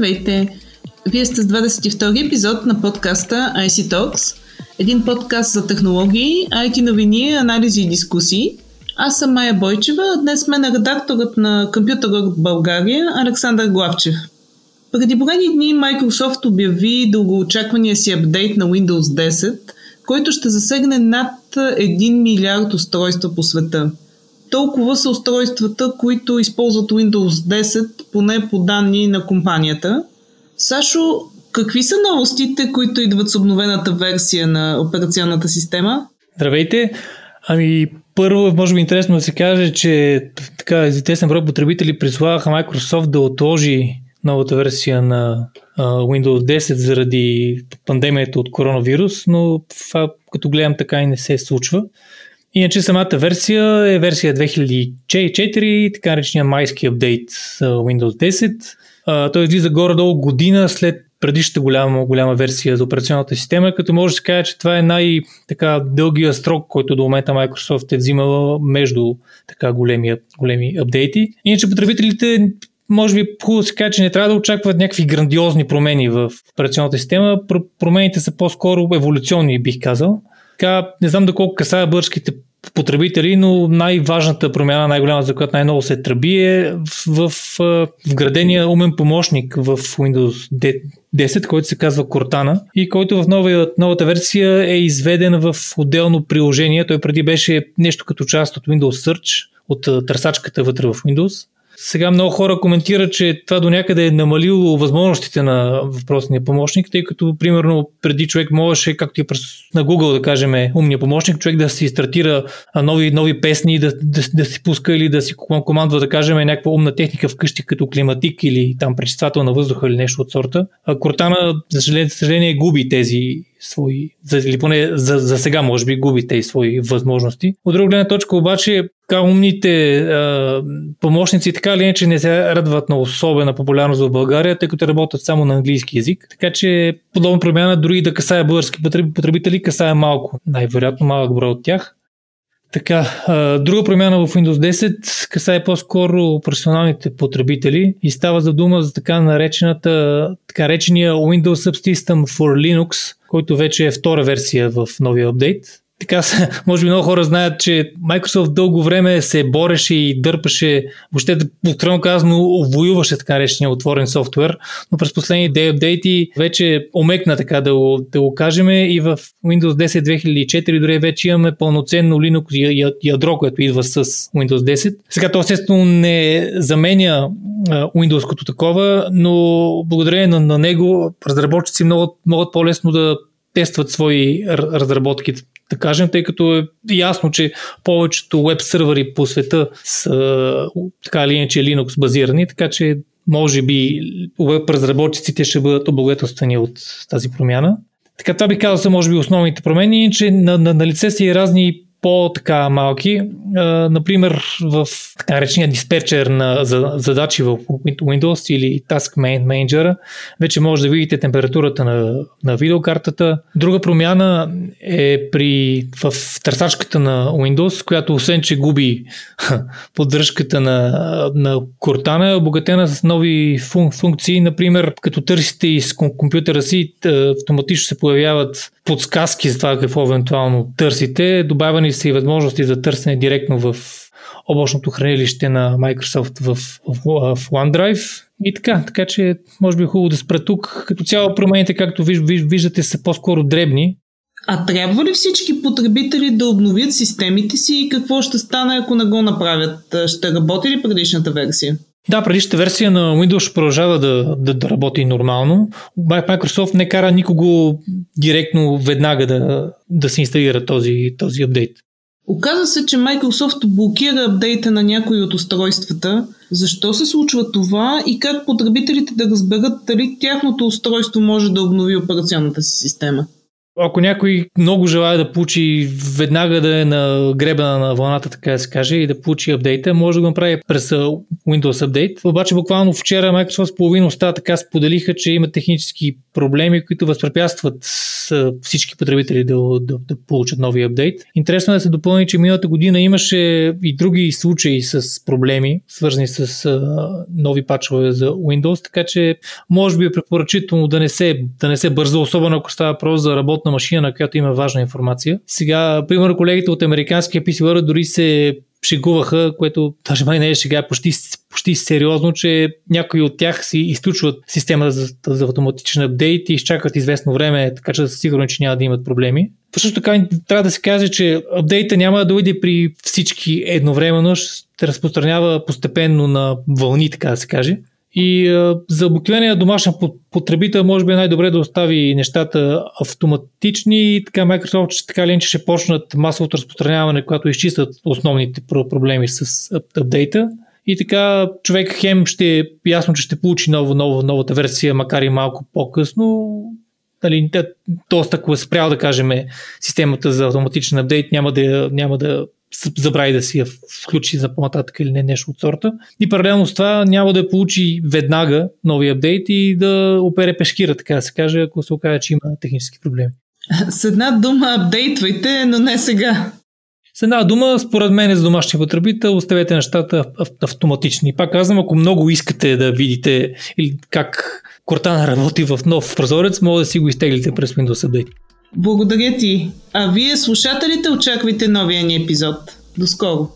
Здравейте! Вие сте с 22 епизод на подкаста IC Talks, един подкаст за технологии, IT новини, анализи и дискусии. Аз съм Майя Бойчева, а днес мен е редакторът на Computer от България Александър Главчев. Преди броени дни Microsoft обяви дългоочаквания си апдейт на Windows 10, който ще засегне над 1 милиард устройства по света – толкова са устройствата, които използват Windows 10, поне по данни на компанията. Сашо, какви са новостите, които идват с обновената версия на операционната система? Здравейте! Ами, първо, може би интересно да се каже, че така известен брой потребители приславаха Microsoft да отложи новата версия на Windows 10 заради пандемията от коронавирус, но това като гледам така и не се случва. Иначе самата версия е версия 2004, така наречения майски апдейт Windows 10. той излиза горе-долу година след предишната голяма, голяма версия за операционната система, като може да се каже, че това е най-дългия строк, който до момента Microsoft е взимала между така големи, големи апдейти. Иначе потребителите може би хубаво се каже, че не трябва да очакват някакви грандиозни промени в операционната система. Промените са по-скоро еволюционни, бих казал. Така, не знам доколко касае българските потребители, но най-важната промяна, най-голяма, за която най-много се тръби е в, в вградения умен помощник в Windows 10, който се казва Cortana и който в новия, новата версия е изведен в отделно приложение. Той преди беше нещо като част от Windows Search, от търсачката вътре в Windows. Сега много хора коментират, че това до някъде е намалило възможностите на въпросния помощник, тъй като, примерно, преди човек можеше, както и на Google, да кажем, умния помощник, човек да си стартира нови, нови песни, да, да, да си пуска или да си командва, да кажем, някаква умна техника вкъщи, като климатик или там пречиствател на въздуха или нещо от сорта. А Кортана, за съжаление, губи тези свои, или поне за, за сега може би губи тези свои възможности. От друга гледна точка обаче, така умните а, помощници така или иначе не се радват на особена популярност в България, тъй като работят само на английски язик. Така че подобна промяна дори да касае български потребители, касае малко, най-вероятно малък брой от тях. Така, друга промяна в Windows 10 касае по-скоро професионалните потребители и става за дума за така наречената, така речения Windows Subsystem for Linux, който вече е втора версия в новия апдейт така, може би много хора знаят, че Microsoft дълго време се бореше и дърпаше, въобще, откровено казано, воюваше така наречения отворен софтуер, но през последните апдейти вече омекна така да го, да го кажем и в Windows 10 2004 дори вече имаме пълноценно Linux ядро, което идва с Windows 10. Сега то естествено не заменя Windows като такова, но благодарение на, на него разработчици могат, могат по-лесно да тестват свои разработки да кажем, тъй като е ясно, че повечето веб сървъри по света са така или иначе Linux базирани, така че може би веб разработчиците ще бъдат облагодетелствани от тази промяна. Така това би казал са може би основните промени, че на, на, на лице са и разни по-така малки. А, например, в така наречения диспетчер на задачи в Windows или Task Manager вече може да видите температурата на, на видеокартата. Друга промяна е при, в търсачката на Windows, която освен, че губи поддръжката на, на Cortana, е обогатена с нови фун, функции. Например, като търсите из компютъра си, автоматично се появяват подсказки за това какво евентуално търсите. Добавени са и възможности за търсене директно в облачното хранилище на Microsoft в, в, в OneDrive и така, така че може би е хубаво да спра тук. Като цяло промените, както виж, виж, виждате, са по-скоро дребни. А трябва ли всички потребители да обновят системите си и какво ще стане, ако не го направят? Ще работи ли предишната версия? Да, предишната версия на Windows продължава да, да, да работи нормално. Microsoft не кара никого директно веднага да, да се инсталира този, този апдейт. Оказва се, че Microsoft блокира апдейта на някои от устройствата. Защо се случва това и как потребителите да разберат дали тяхното устройство може да обнови операционната си система? Ако някой много желая да получи веднага да е на гребена на вълната, така да се каже, и да получи апдейта, може да го направи през Windows Update. Обаче буквално вчера Microsoft половина уста така споделиха, че има технически проблеми, които възпрепятстват всички потребители да, да, да получат нови апдейт. Интересно е да се допълни, че миналата година имаше и други случаи с проблеми, свързани с а, нови пачове за Windows, така че може би е препоръчително да не се, да не се бърза, особено ако става въпрос за работна машина, на която има важна информация. Сега, примерно, колегите от американския PC World дори се шегуваха, което даже май не е сега, почти, почти сериозно, че някои от тях си изключват системата за, за автоматичен апдейт и изчакват известно време, така че са сигурни, че няма да имат проблеми. Също така трябва да се каже, че апдейта няма да дойде при всички едновременно, ще разпространява постепенно на вълни, така да се каже. И а, за обикновения домашен потребител може би е най-добре да остави нещата автоматични и така Microsoft ще, така ли, ще почнат масовото разпространяване, когато изчистят основните проблеми с апдейта. И така човек хем ще ясно, че ще получи нова, нова, новата версия, макар и малко по-късно. Нали, тоест, ако е спрял да кажем системата за автоматичен апдейт, няма да, няма да забрави да си я включи за по-нататък или не нещо от сорта. И паралелно с това няма да получи веднага нови апдейт и да опере пешкира, така да се каже, ако се окаже, че има технически проблеми. С една дума апдейтвайте, но не сега. С една дума, според мен за домашния потребител, оставете нещата автоматични. Пак казвам, ако много искате да видите или как Cortana работи в нов прозорец, може да си го изтеглите през Windows Update. Благодаря ти. А вие, слушателите, очаквайте новия ни епизод. До скоро!